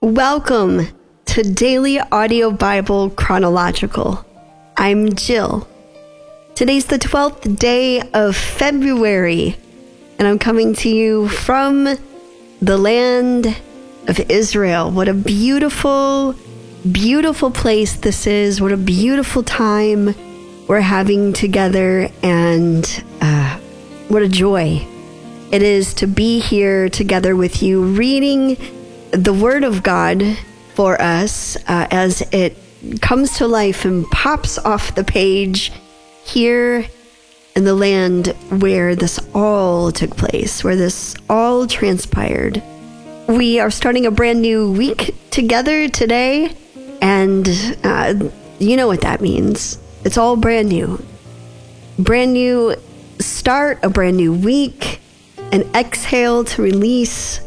Welcome to Daily Audio Bible Chronological. I'm Jill. Today's the 12th day of February, and I'm coming to you from the land of Israel. What a beautiful, beautiful place this is. What a beautiful time we're having together, and uh, what a joy it is to be here together with you, reading the Word of God for us uh, as it comes to life and pops off the page here in the land where this all took place, where this all transpired. We are starting a brand new week together today, and uh, you know what that means. It's all brand new. Brand new start, a brand new week, an exhale to release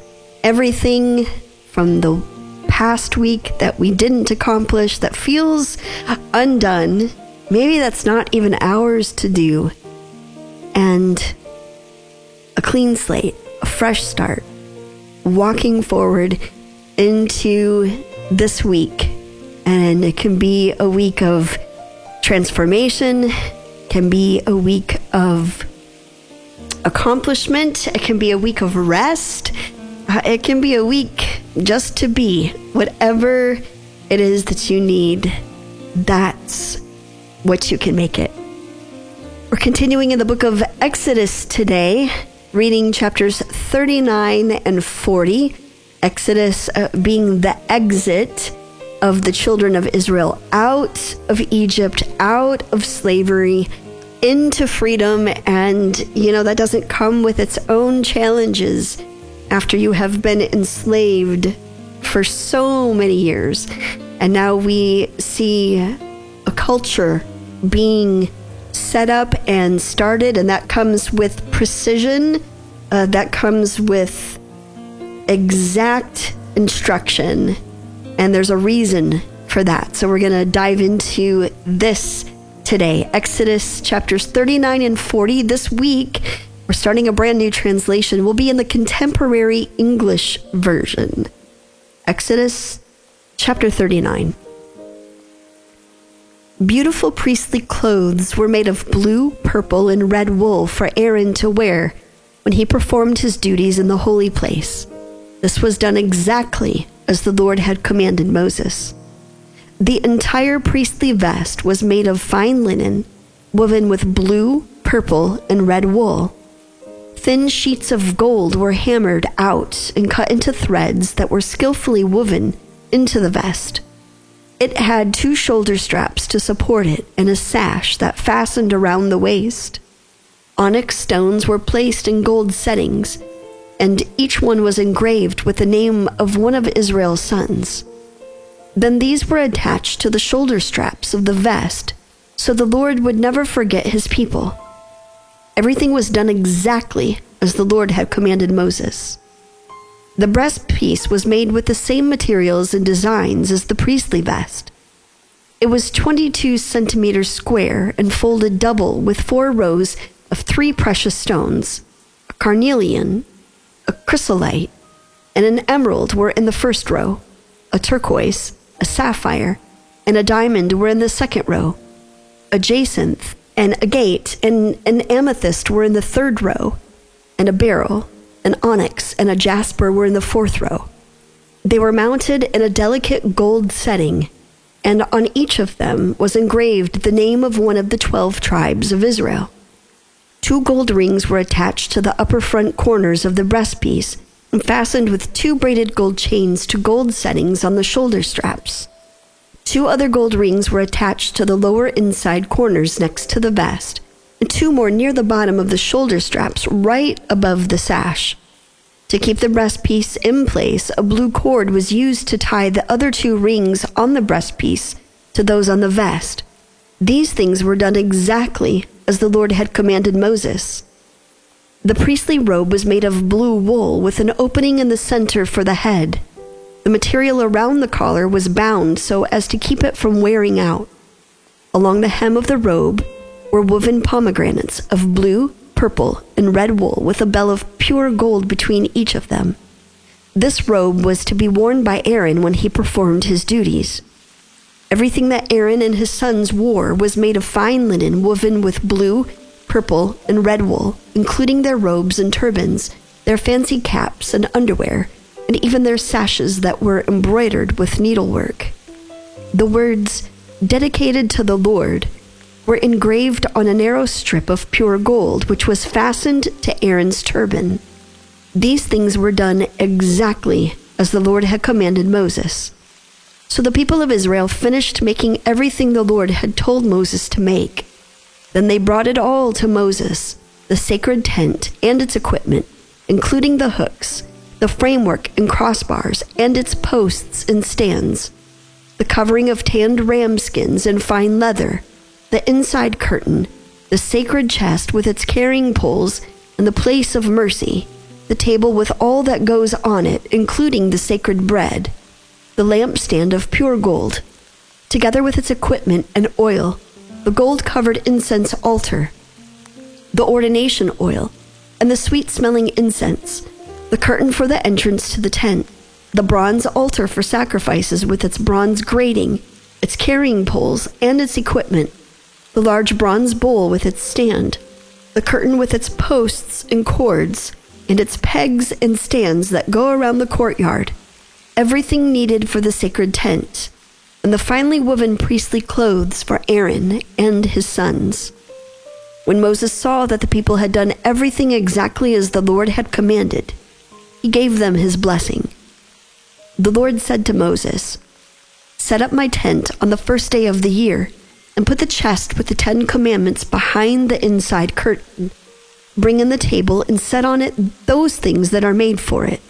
everything from the past week that we didn't accomplish that feels undone. Maybe that's not even ours to do. And a clean slate, a fresh start, walking forward into this week. And it can be a week of transformation, can be a week of accomplishment, it can be a week of rest, uh, it can be a week just to be whatever it is that you need. That's what you can make it. We're continuing in the book of Exodus today, reading chapters 39 and 40. Exodus uh, being the exit of the children of Israel out of Egypt, out of slavery, into freedom. And, you know, that doesn't come with its own challenges after you have been enslaved for so many years. And now we see a culture being set up and started, and that comes with precision, uh, that comes with exact instruction. And there's a reason for that. So we're going to dive into this today Exodus chapters 39 and 40. This week, we're starting a brand new translation. We'll be in the contemporary English version. Exodus chapter 39. Beautiful priestly clothes were made of blue, purple, and red wool for Aaron to wear when he performed his duties in the holy place. This was done exactly as the Lord had commanded Moses. The entire priestly vest was made of fine linen, woven with blue, purple, and red wool. Thin sheets of gold were hammered out and cut into threads that were skillfully woven into the vest. It had two shoulder straps to support it and a sash that fastened around the waist. Onyx stones were placed in gold settings, and each one was engraved with the name of one of Israel's sons. Then these were attached to the shoulder straps of the vest, so the Lord would never forget his people. Everything was done exactly as the Lord had commanded Moses. The breastpiece was made with the same materials and designs as the priestly vest. It was 22 centimeters square and folded double with four rows of three precious stones a carnelian, a chrysolite, and an emerald were in the first row, a turquoise, a sapphire, and a diamond were in the second row. A jacinth and agate and an amethyst were in the third row, and a beryl, an onyx, and a jasper were in the fourth row. They were mounted in a delicate gold setting, and on each of them was engraved the name of one of the twelve tribes of Israel. Two gold rings were attached to the upper front corners of the breastpiece and fastened with two braided gold chains to gold settings on the shoulder straps. Two other gold rings were attached to the lower inside corners next to the vest, and two more near the bottom of the shoulder straps right above the sash. To keep the breastpiece in place, a blue cord was used to tie the other two rings on the breastpiece to those on the vest. These things were done exactly as the Lord had commanded Moses. The priestly robe was made of blue wool with an opening in the center for the head. The material around the collar was bound so as to keep it from wearing out. Along the hem of the robe were woven pomegranates of blue, purple, and red wool with a bell of pure gold between each of them. This robe was to be worn by Aaron when he performed his duties. Everything that Aaron and his sons wore was made of fine linen woven with blue, purple, and red wool, including their robes and turbans, their fancy caps and underwear, and even their sashes that were embroidered with needlework. The words, dedicated to the Lord, were engraved on a narrow strip of pure gold, which was fastened to Aaron's turban. These things were done exactly as the Lord had commanded Moses. So the people of Israel finished making everything the Lord had told Moses to make. Then they brought it all to Moses the sacred tent and its equipment, including the hooks, the framework and crossbars, and its posts and stands, the covering of tanned ram skins and fine leather, the inside curtain, the sacred chest with its carrying poles, and the place of mercy, the table with all that goes on it, including the sacred bread, the lampstand of pure gold, together with its equipment and oil, the gold covered incense altar, the ordination oil, and the sweet smelling incense, the curtain for the entrance to the tent, the bronze altar for sacrifices with its bronze grating, its carrying poles, and its equipment the large bronze bowl with its stand, the curtain with its posts and cords, and its pegs and stands that go around the courtyard, everything needed for the sacred tent, and the finely woven priestly clothes for Aaron and his sons. When Moses saw that the people had done everything exactly as the Lord had commanded, he gave them his blessing. The Lord said to Moses, Set up my tent on the first day of the year and put the chest with the Ten Commandments behind the inside curtain. Bring in the table and set on it those things that are made for it.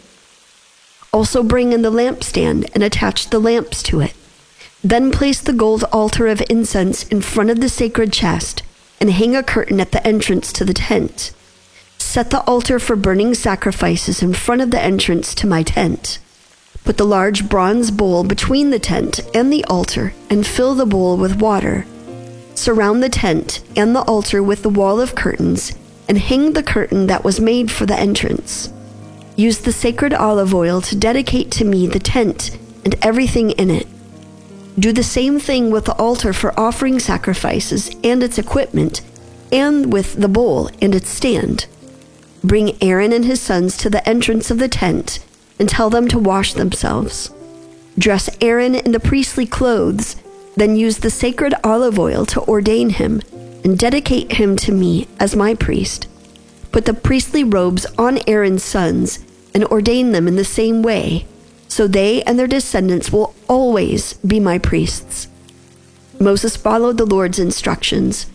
Also bring in the lampstand and attach the lamps to it. Then place the gold altar of incense in front of the sacred chest and hang a curtain at the entrance to the tent. Set the altar for burning sacrifices in front of the entrance to my tent. Put the large bronze bowl between the tent and the altar and fill the bowl with water. Surround the tent and the altar with the wall of curtains and hang the curtain that was made for the entrance. Use the sacred olive oil to dedicate to me the tent and everything in it. Do the same thing with the altar for offering sacrifices and its equipment, and with the bowl and its stand. Bring Aaron and his sons to the entrance of the tent and tell them to wash themselves. Dress Aaron in the priestly clothes, then use the sacred olive oil to ordain him and dedicate him to me as my priest. Put the priestly robes on Aaron's sons and ordain them in the same way, so they and their descendants will always be my priests. Moses followed the Lord's instructions,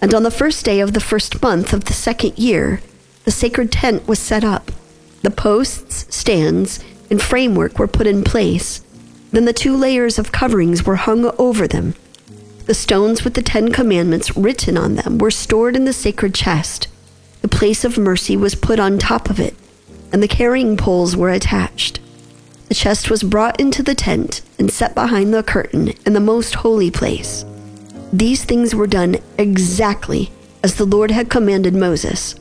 and on the first day of the first month of the second year, the sacred tent was set up. The posts, stands, and framework were put in place. Then the two layers of coverings were hung over them. The stones with the Ten Commandments written on them were stored in the sacred chest. The place of mercy was put on top of it, and the carrying poles were attached. The chest was brought into the tent and set behind the curtain in the most holy place. These things were done exactly as the Lord had commanded Moses.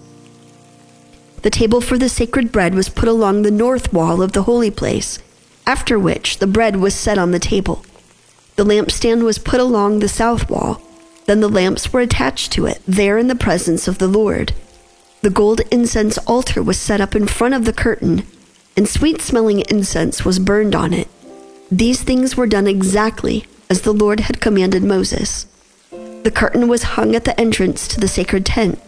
The table for the sacred bread was put along the north wall of the holy place, after which the bread was set on the table. The lampstand was put along the south wall. Then the lamps were attached to it, there in the presence of the Lord. The gold incense altar was set up in front of the curtain, and sweet smelling incense was burned on it. These things were done exactly as the Lord had commanded Moses. The curtain was hung at the entrance to the sacred tent.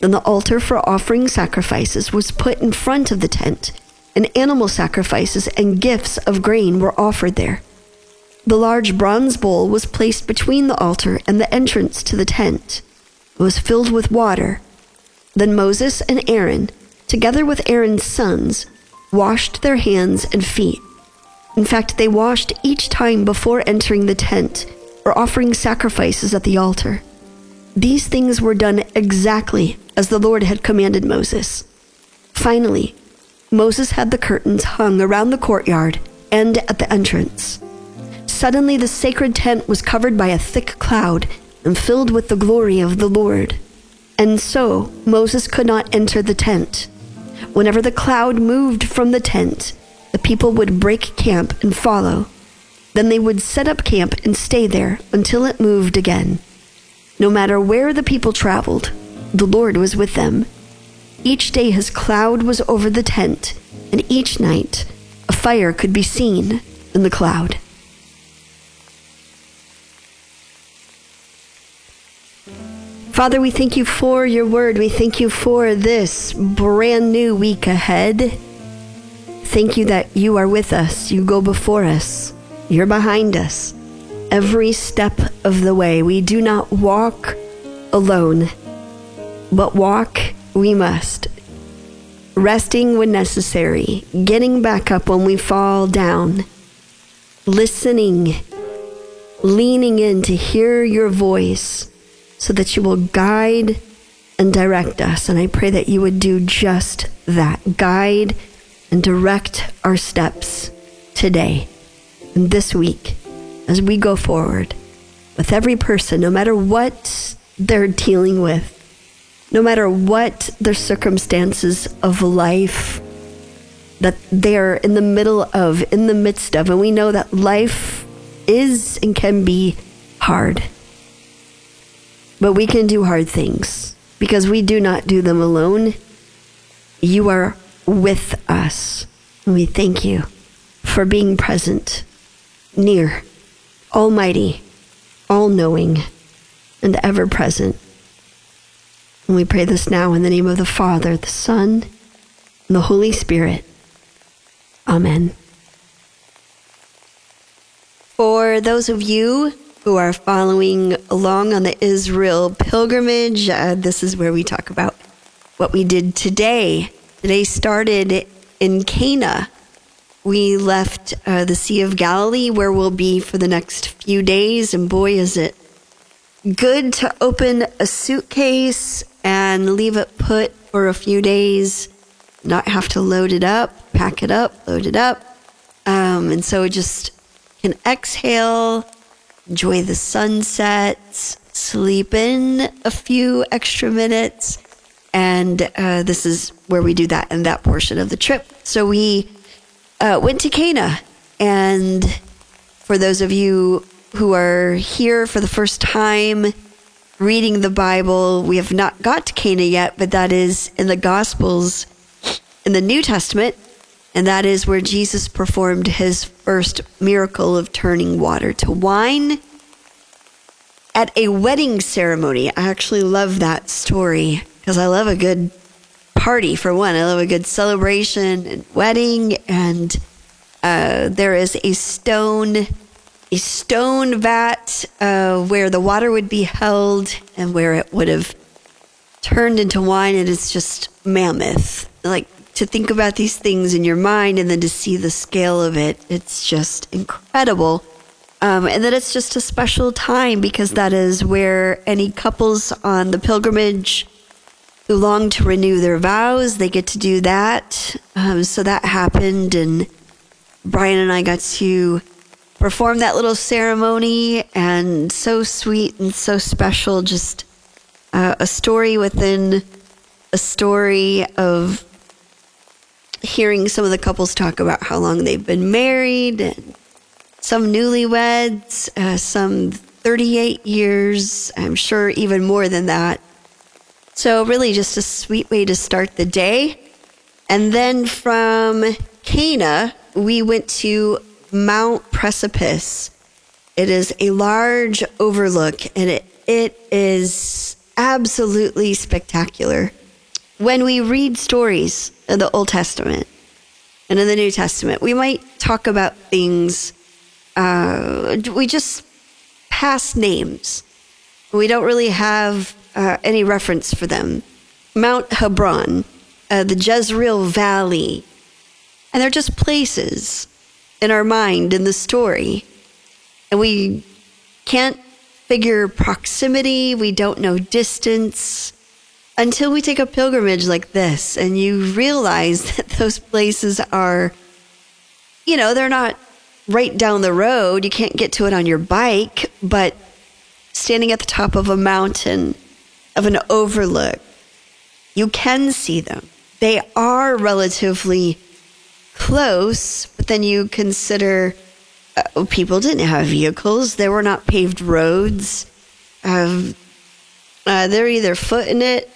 Then the altar for offering sacrifices was put in front of the tent, and animal sacrifices and gifts of grain were offered there. The large bronze bowl was placed between the altar and the entrance to the tent. It was filled with water. Then Moses and Aaron, together with Aaron's sons, washed their hands and feet. In fact, they washed each time before entering the tent or offering sacrifices at the altar. These things were done exactly as the Lord had commanded Moses. Finally, Moses had the curtains hung around the courtyard and at the entrance. Suddenly, the sacred tent was covered by a thick cloud and filled with the glory of the Lord. And so Moses could not enter the tent. Whenever the cloud moved from the tent, the people would break camp and follow. Then they would set up camp and stay there until it moved again. No matter where the people traveled, the Lord was with them. Each day his cloud was over the tent, and each night a fire could be seen in the cloud. Father, we thank you for your word. We thank you for this brand new week ahead. Thank you that you are with us. You go before us. You're behind us. Every step of the way. We do not walk alone, but walk we must. Resting when necessary, getting back up when we fall down, listening, leaning in to hear your voice so that you will guide and direct us. And I pray that you would do just that guide and direct our steps today and this week as we go forward with every person, no matter what they're dealing with, no matter what their circumstances of life that they're in the middle of, in the midst of. And we know that life is and can be hard. But we can do hard things because we do not do them alone. You are with us. And we thank you for being present, near, almighty, all knowing, and ever present. And we pray this now in the name of the Father, the Son, and the Holy Spirit. Amen. For those of you who are following along on the Israel pilgrimage, uh, this is where we talk about what we did today. Today started in Cana. We left uh, the Sea of Galilee, where we'll be for the next few days, and boy, is it good to open a suitcase and leave it put for a few days, not have to load it up, pack it up, load it up. Um, and so just can exhale, enjoy the sunsets, sleep in a few extra minutes. And uh, this is where we do that in that portion of the trip. So we uh, went to Cana. And for those of you who are here for the first time reading the Bible, we have not got to Cana yet, but that is in the Gospels in the New Testament. And that is where Jesus performed his first miracle of turning water to wine at a wedding ceremony. I actually love that story because I love a good party for one. I love a good celebration and wedding. And uh, there is a stone a stone vat uh, where the water would be held and where it would have turned into wine. And it's just mammoth. Like to think about these things in your mind and then to see the scale of it, it's just incredible. Um, and then it's just a special time because that is where any couples on the pilgrimage who long to renew their vows, they get to do that. Um, so that happened, and Brian and I got to perform that little ceremony and so sweet and so special just uh, a story within a story of hearing some of the couples talk about how long they've been married and some newlyweds uh, some 38 years i'm sure even more than that so really just a sweet way to start the day and then from cana we went to Mount Precipice. It is a large overlook and it, it is absolutely spectacular. When we read stories in the Old Testament and in the New Testament, we might talk about things, uh, we just pass names. We don't really have uh, any reference for them. Mount Hebron, uh, the Jezreel Valley, and they're just places in our mind in the story. And we can't figure proximity, we don't know distance until we take a pilgrimage like this and you realize that those places are, you know, they're not right down the road. You can't get to it on your bike, but standing at the top of a mountain of an overlook, you can see them. They are relatively close, but then you consider uh, people didn't have vehicles. There were not paved roads. Um, uh, they're either footing it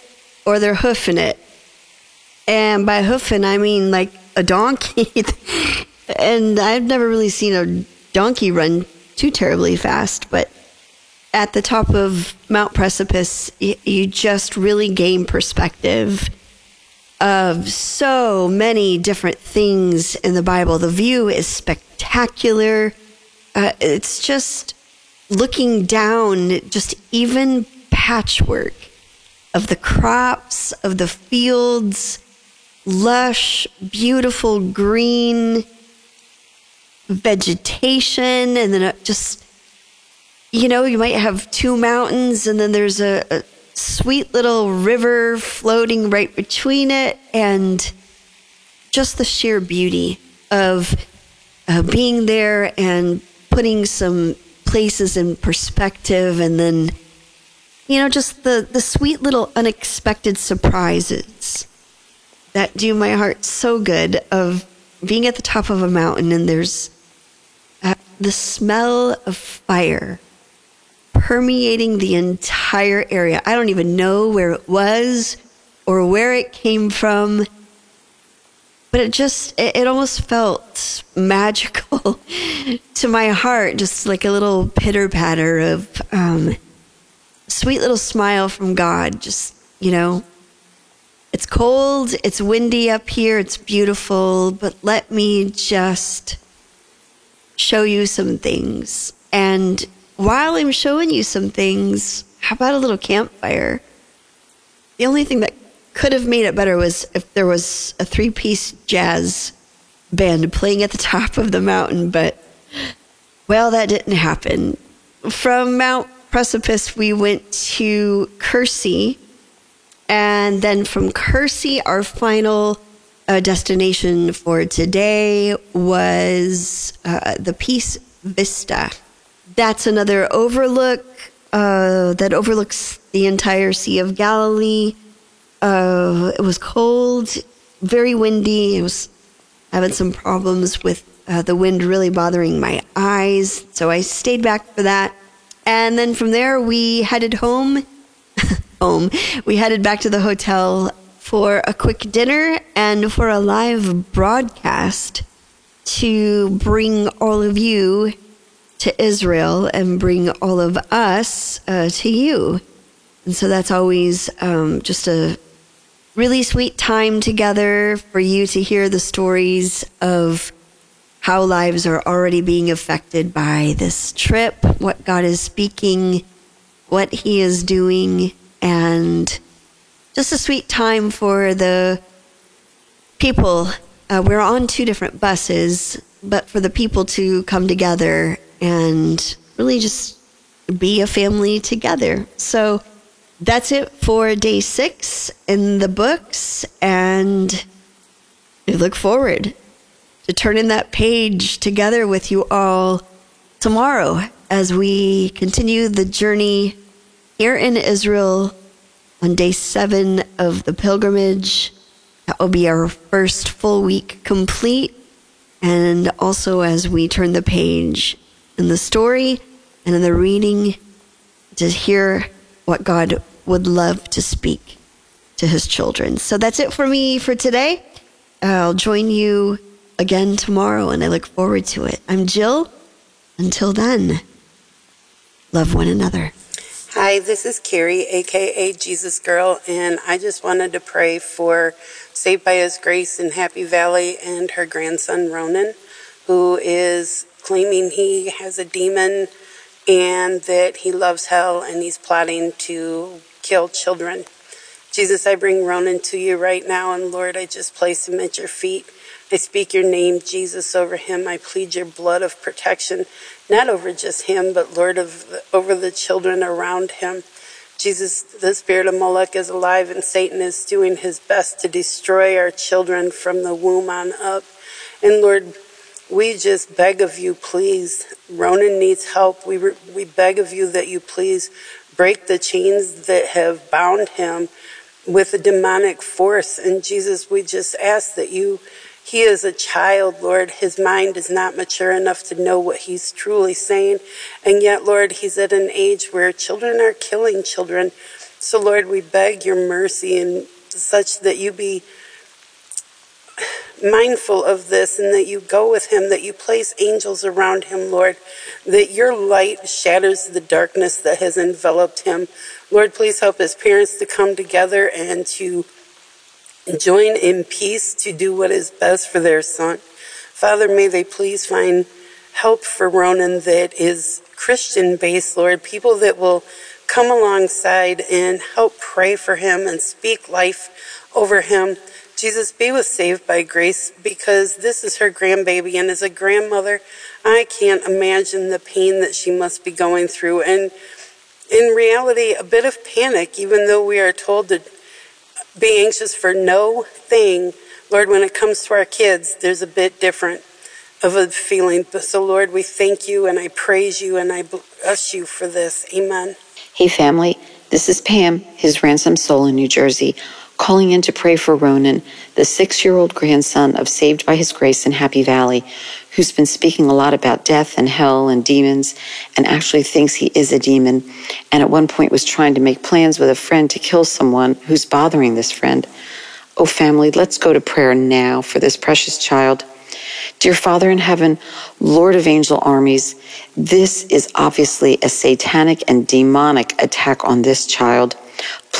or they're hoofing it. And by hoofing, I mean like a donkey. and I've never really seen a donkey run too terribly fast, but at the top of Mount Precipice, you just really gain perspective of so many different things in the Bible. The view is spectacular. Uh, it's just looking down, just even patchwork of the crops, of the fields, lush, beautiful green vegetation, and then just, you know, you might have two mountains, and then there's a, a sweet little river floating right between it, and just the sheer beauty of uh, being there and putting some places in perspective, and then you know just the the sweet little unexpected surprises that do my heart so good of being at the top of a mountain and there's uh, the smell of fire permeating the entire area. I don't even know where it was or where it came from, but it just, it, it almost felt magical to my heart, just like a little pitter patter of um, sweet little smile from God. Just, you know, it's cold, it's windy up here, it's beautiful, but let me just show you some things. And while I'm showing you some things, how about a little campfire? The only thing that could have made it better was if there was a three piece jazz band playing at the top of the mountain, but well, that didn't happen. From Mount Precipice, we went to Kursi, and then from Kursi, our final uh, destination for today was uh, the Peace Vista that's another overlook uh, that overlooks the entire Sea of Galilee. Uh, it was cold, very windy. It was having some problems with uh, the wind really bothering my eyes, so I stayed back for that. And then from there, we headed home. home. We headed back to the hotel for a quick dinner and for a live broadcast to bring all of you to Israel and bring all of us uh, to you. And so that's always um, just a really sweet time together for you to hear the stories of how lives are already being affected by this trip, what God is speaking, what He is doing, and just a sweet time for the people. Uh, we're on two different buses, but for the people to come together and really just be a family together. So that's it for day six in the books. And I look forward to turning that page together with you all tomorrow as we continue the journey here in Israel on day seven of the pilgrimage. That will be our first full week complete. And also as we turn the page in the story and in the reading to hear what God would love to speak to his children. So that's it for me for today. I'll join you again tomorrow and I look forward to it. I'm Jill. Until then, love one another. Hi, this is Carrie, aka Jesus Girl, and I just wanted to pray for Saved by His Grace in Happy Valley and her grandson Ronan, who is claiming he has a demon and that he loves hell and he's plotting to kill children. Jesus, I bring Ronan to you right now, and Lord, I just place him at your feet. I speak your name, Jesus, over him. I plead your blood of protection, not over just him, but Lord, of the, over the children around him. Jesus, the spirit of Moloch is alive, and Satan is doing his best to destroy our children from the womb on up. And Lord, we just beg of you, please. Ronan needs help. We, re- we beg of you that you please break the chains that have bound him with a demonic force. And Jesus, we just ask that you He is a child, Lord. His mind is not mature enough to know what he's truly saying. And yet, Lord, he's at an age where children are killing children. So, Lord, we beg your mercy and such that you be mindful of this and that you go with him, that you place angels around him, Lord, that your light shatters the darkness that has enveloped him. Lord, please help his parents to come together and to join in peace to do what is best for their son. Father, may they please find help for Ronan that is Christian based, Lord, people that will come alongside and help pray for him and speak life over him. Jesus, be with Saved by Grace because this is her grandbaby, and as a grandmother, I can't imagine the pain that she must be going through. And in reality, a bit of panic, even though we are told to be anxious for no thing. Lord, when it comes to our kids, there's a bit different of a feeling. So, Lord, we thank you and I praise you and I bless you for this. Amen. Hey, family. This is Pam, his ransom soul in New Jersey, calling in to pray for Ronan, the six year old grandson of Saved by His Grace in Happy Valley, who's been speaking a lot about death and hell and demons and actually thinks he is a demon. And at one point was trying to make plans with a friend to kill someone who's bothering this friend. Oh, family, let's go to prayer now for this precious child. Dear Father in heaven, Lord of angel armies, this is obviously a satanic and demonic attack on this child.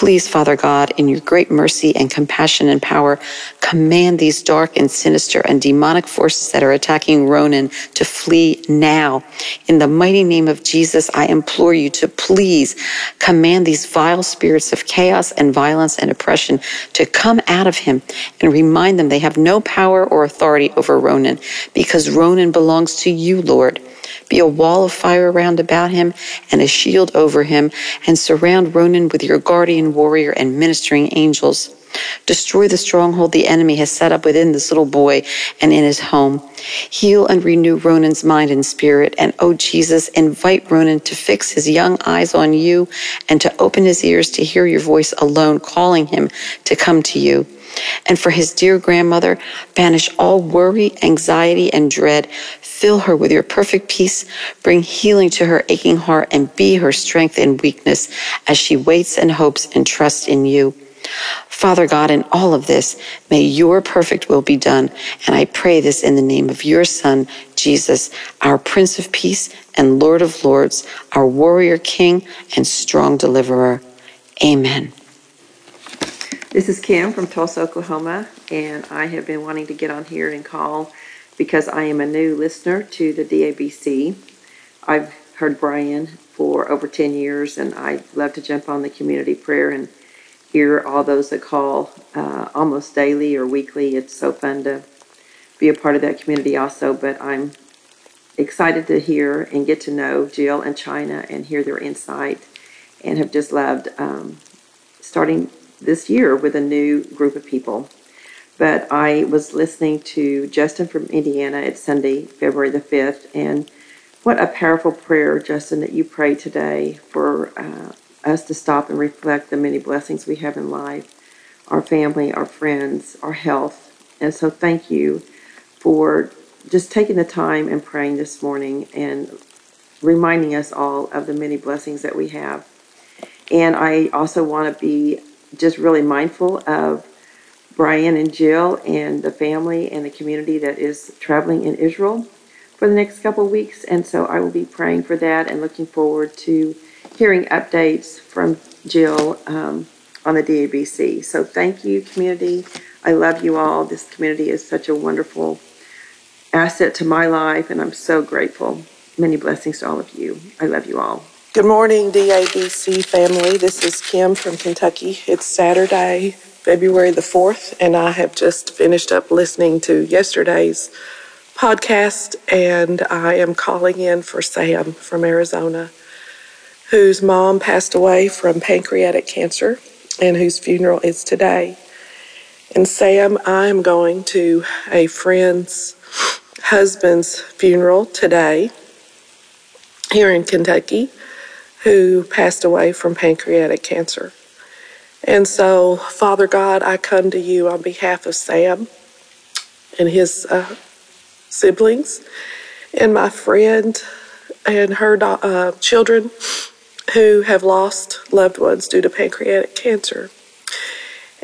Please, Father God, in your great mercy and compassion and power, command these dark and sinister and demonic forces that are attacking Ronan to flee now. In the mighty name of Jesus, I implore you to please command these vile spirits of chaos and violence and oppression to come out of him and remind them they have no power or authority over Ronan because Ronan belongs to you, Lord. Be a wall of fire round about him and a shield over him, and surround Ronan with your guardian warrior and ministering angels. Destroy the stronghold the enemy has set up within this little boy and in his home. Heal and renew Ronan's mind and spirit. And oh Jesus, invite Ronan to fix his young eyes on you and to open his ears to hear your voice alone calling him to come to you. And for his dear grandmother, banish all worry, anxiety, and dread. Fill her with your perfect peace. Bring healing to her aching heart and be her strength in weakness as she waits and hopes and trusts in you. Father God, in all of this, may your perfect will be done. And I pray this in the name of your Son, Jesus, our Prince of Peace and Lord of Lords, our warrior king and strong deliverer. Amen. This is Kim from Tulsa, Oklahoma, and I have been wanting to get on here and call because I am a new listener to the DABC. I've heard Brian for over 10 years, and I love to jump on the community prayer and hear all those that call uh, almost daily or weekly. It's so fun to be a part of that community also, but I'm excited to hear and get to know Jill and China and hear their insight and have just loved um, starting this year with a new group of people. But I was listening to Justin from Indiana. It's Sunday, February the 5th. And what a powerful prayer, Justin, that you prayed today for uh, us to stop and reflect the many blessings we have in life our family, our friends, our health. And so thank you for just taking the time and praying this morning and reminding us all of the many blessings that we have. And I also want to be just really mindful of Brian and Jill and the family and the community that is traveling in Israel for the next couple weeks. And so I will be praying for that and looking forward to hearing updates from Jill um, on the DABC. So thank you, community. I love you all. This community is such a wonderful asset to my life, and I'm so grateful. Many blessings to all of you. I love you all. Good morning, DABC family. This is Kim from Kentucky. It's Saturday, February the 4th, and I have just finished up listening to yesterday's podcast, and I am calling in for Sam from Arizona, whose mom passed away from pancreatic cancer and whose funeral is today. And Sam, I am going to a friend's husband's funeral today here in Kentucky who passed away from pancreatic cancer. And so, Father God, I come to you on behalf of Sam and his uh, siblings, and my friend and her uh, children who have lost loved ones due to pancreatic cancer.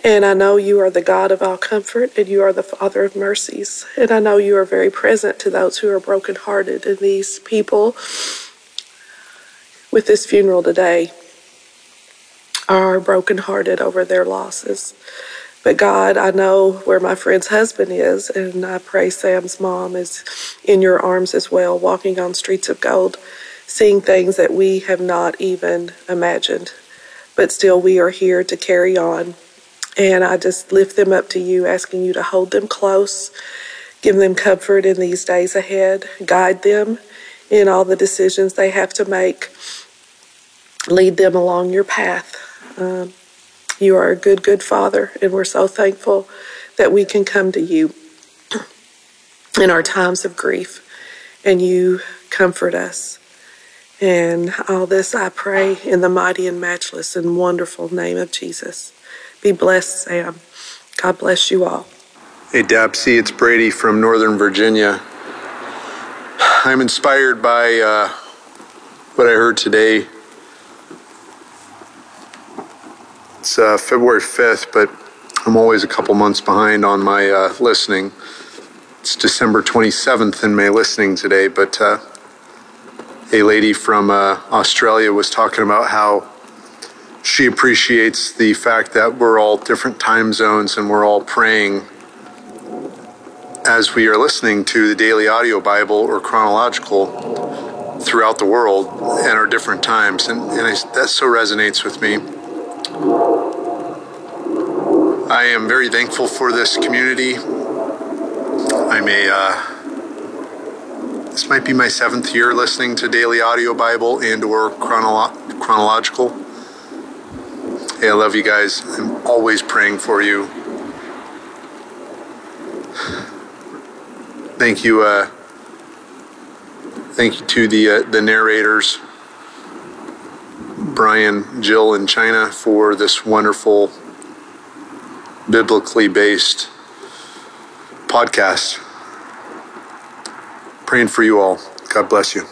And I know you are the God of all comfort, and you are the Father of mercies. And I know you are very present to those who are brokenhearted. And these people with this funeral today are brokenhearted over their losses. But God, I know where my friend's husband is, and I pray Sam's mom is in your arms as well, walking on streets of gold, seeing things that we have not even imagined. But still, we are here to carry on and I just lift them up to you, asking you to hold them close, give them comfort in these days ahead, guide them in all the decisions they have to make, lead them along your path. Um, you are a good, good Father, and we're so thankful that we can come to you in our times of grief, and you comfort us. And all this I pray in the mighty and matchless and wonderful name of Jesus. Be blessed, Sam. God bless you all. Hey, Dapsy, it's Brady from Northern Virginia. I'm inspired by uh, what I heard today. It's uh, February 5th, but I'm always a couple months behind on my uh, listening. It's December 27th in my listening today, but uh, a lady from uh, Australia was talking about how she appreciates the fact that we're all different time zones and we're all praying as we are listening to the daily audio Bible or chronological throughout the world and our different times. And, and I, that so resonates with me. I am very thankful for this community. I'm a, uh, this might be my seventh year listening to daily audio Bible and or chronolo- chronological. Hey, I love you guys. I'm always praying for you. Thank you. Uh, thank you to the uh, the narrators, Brian, Jill, and China, for this wonderful, biblically based podcast. Praying for you all. God bless you.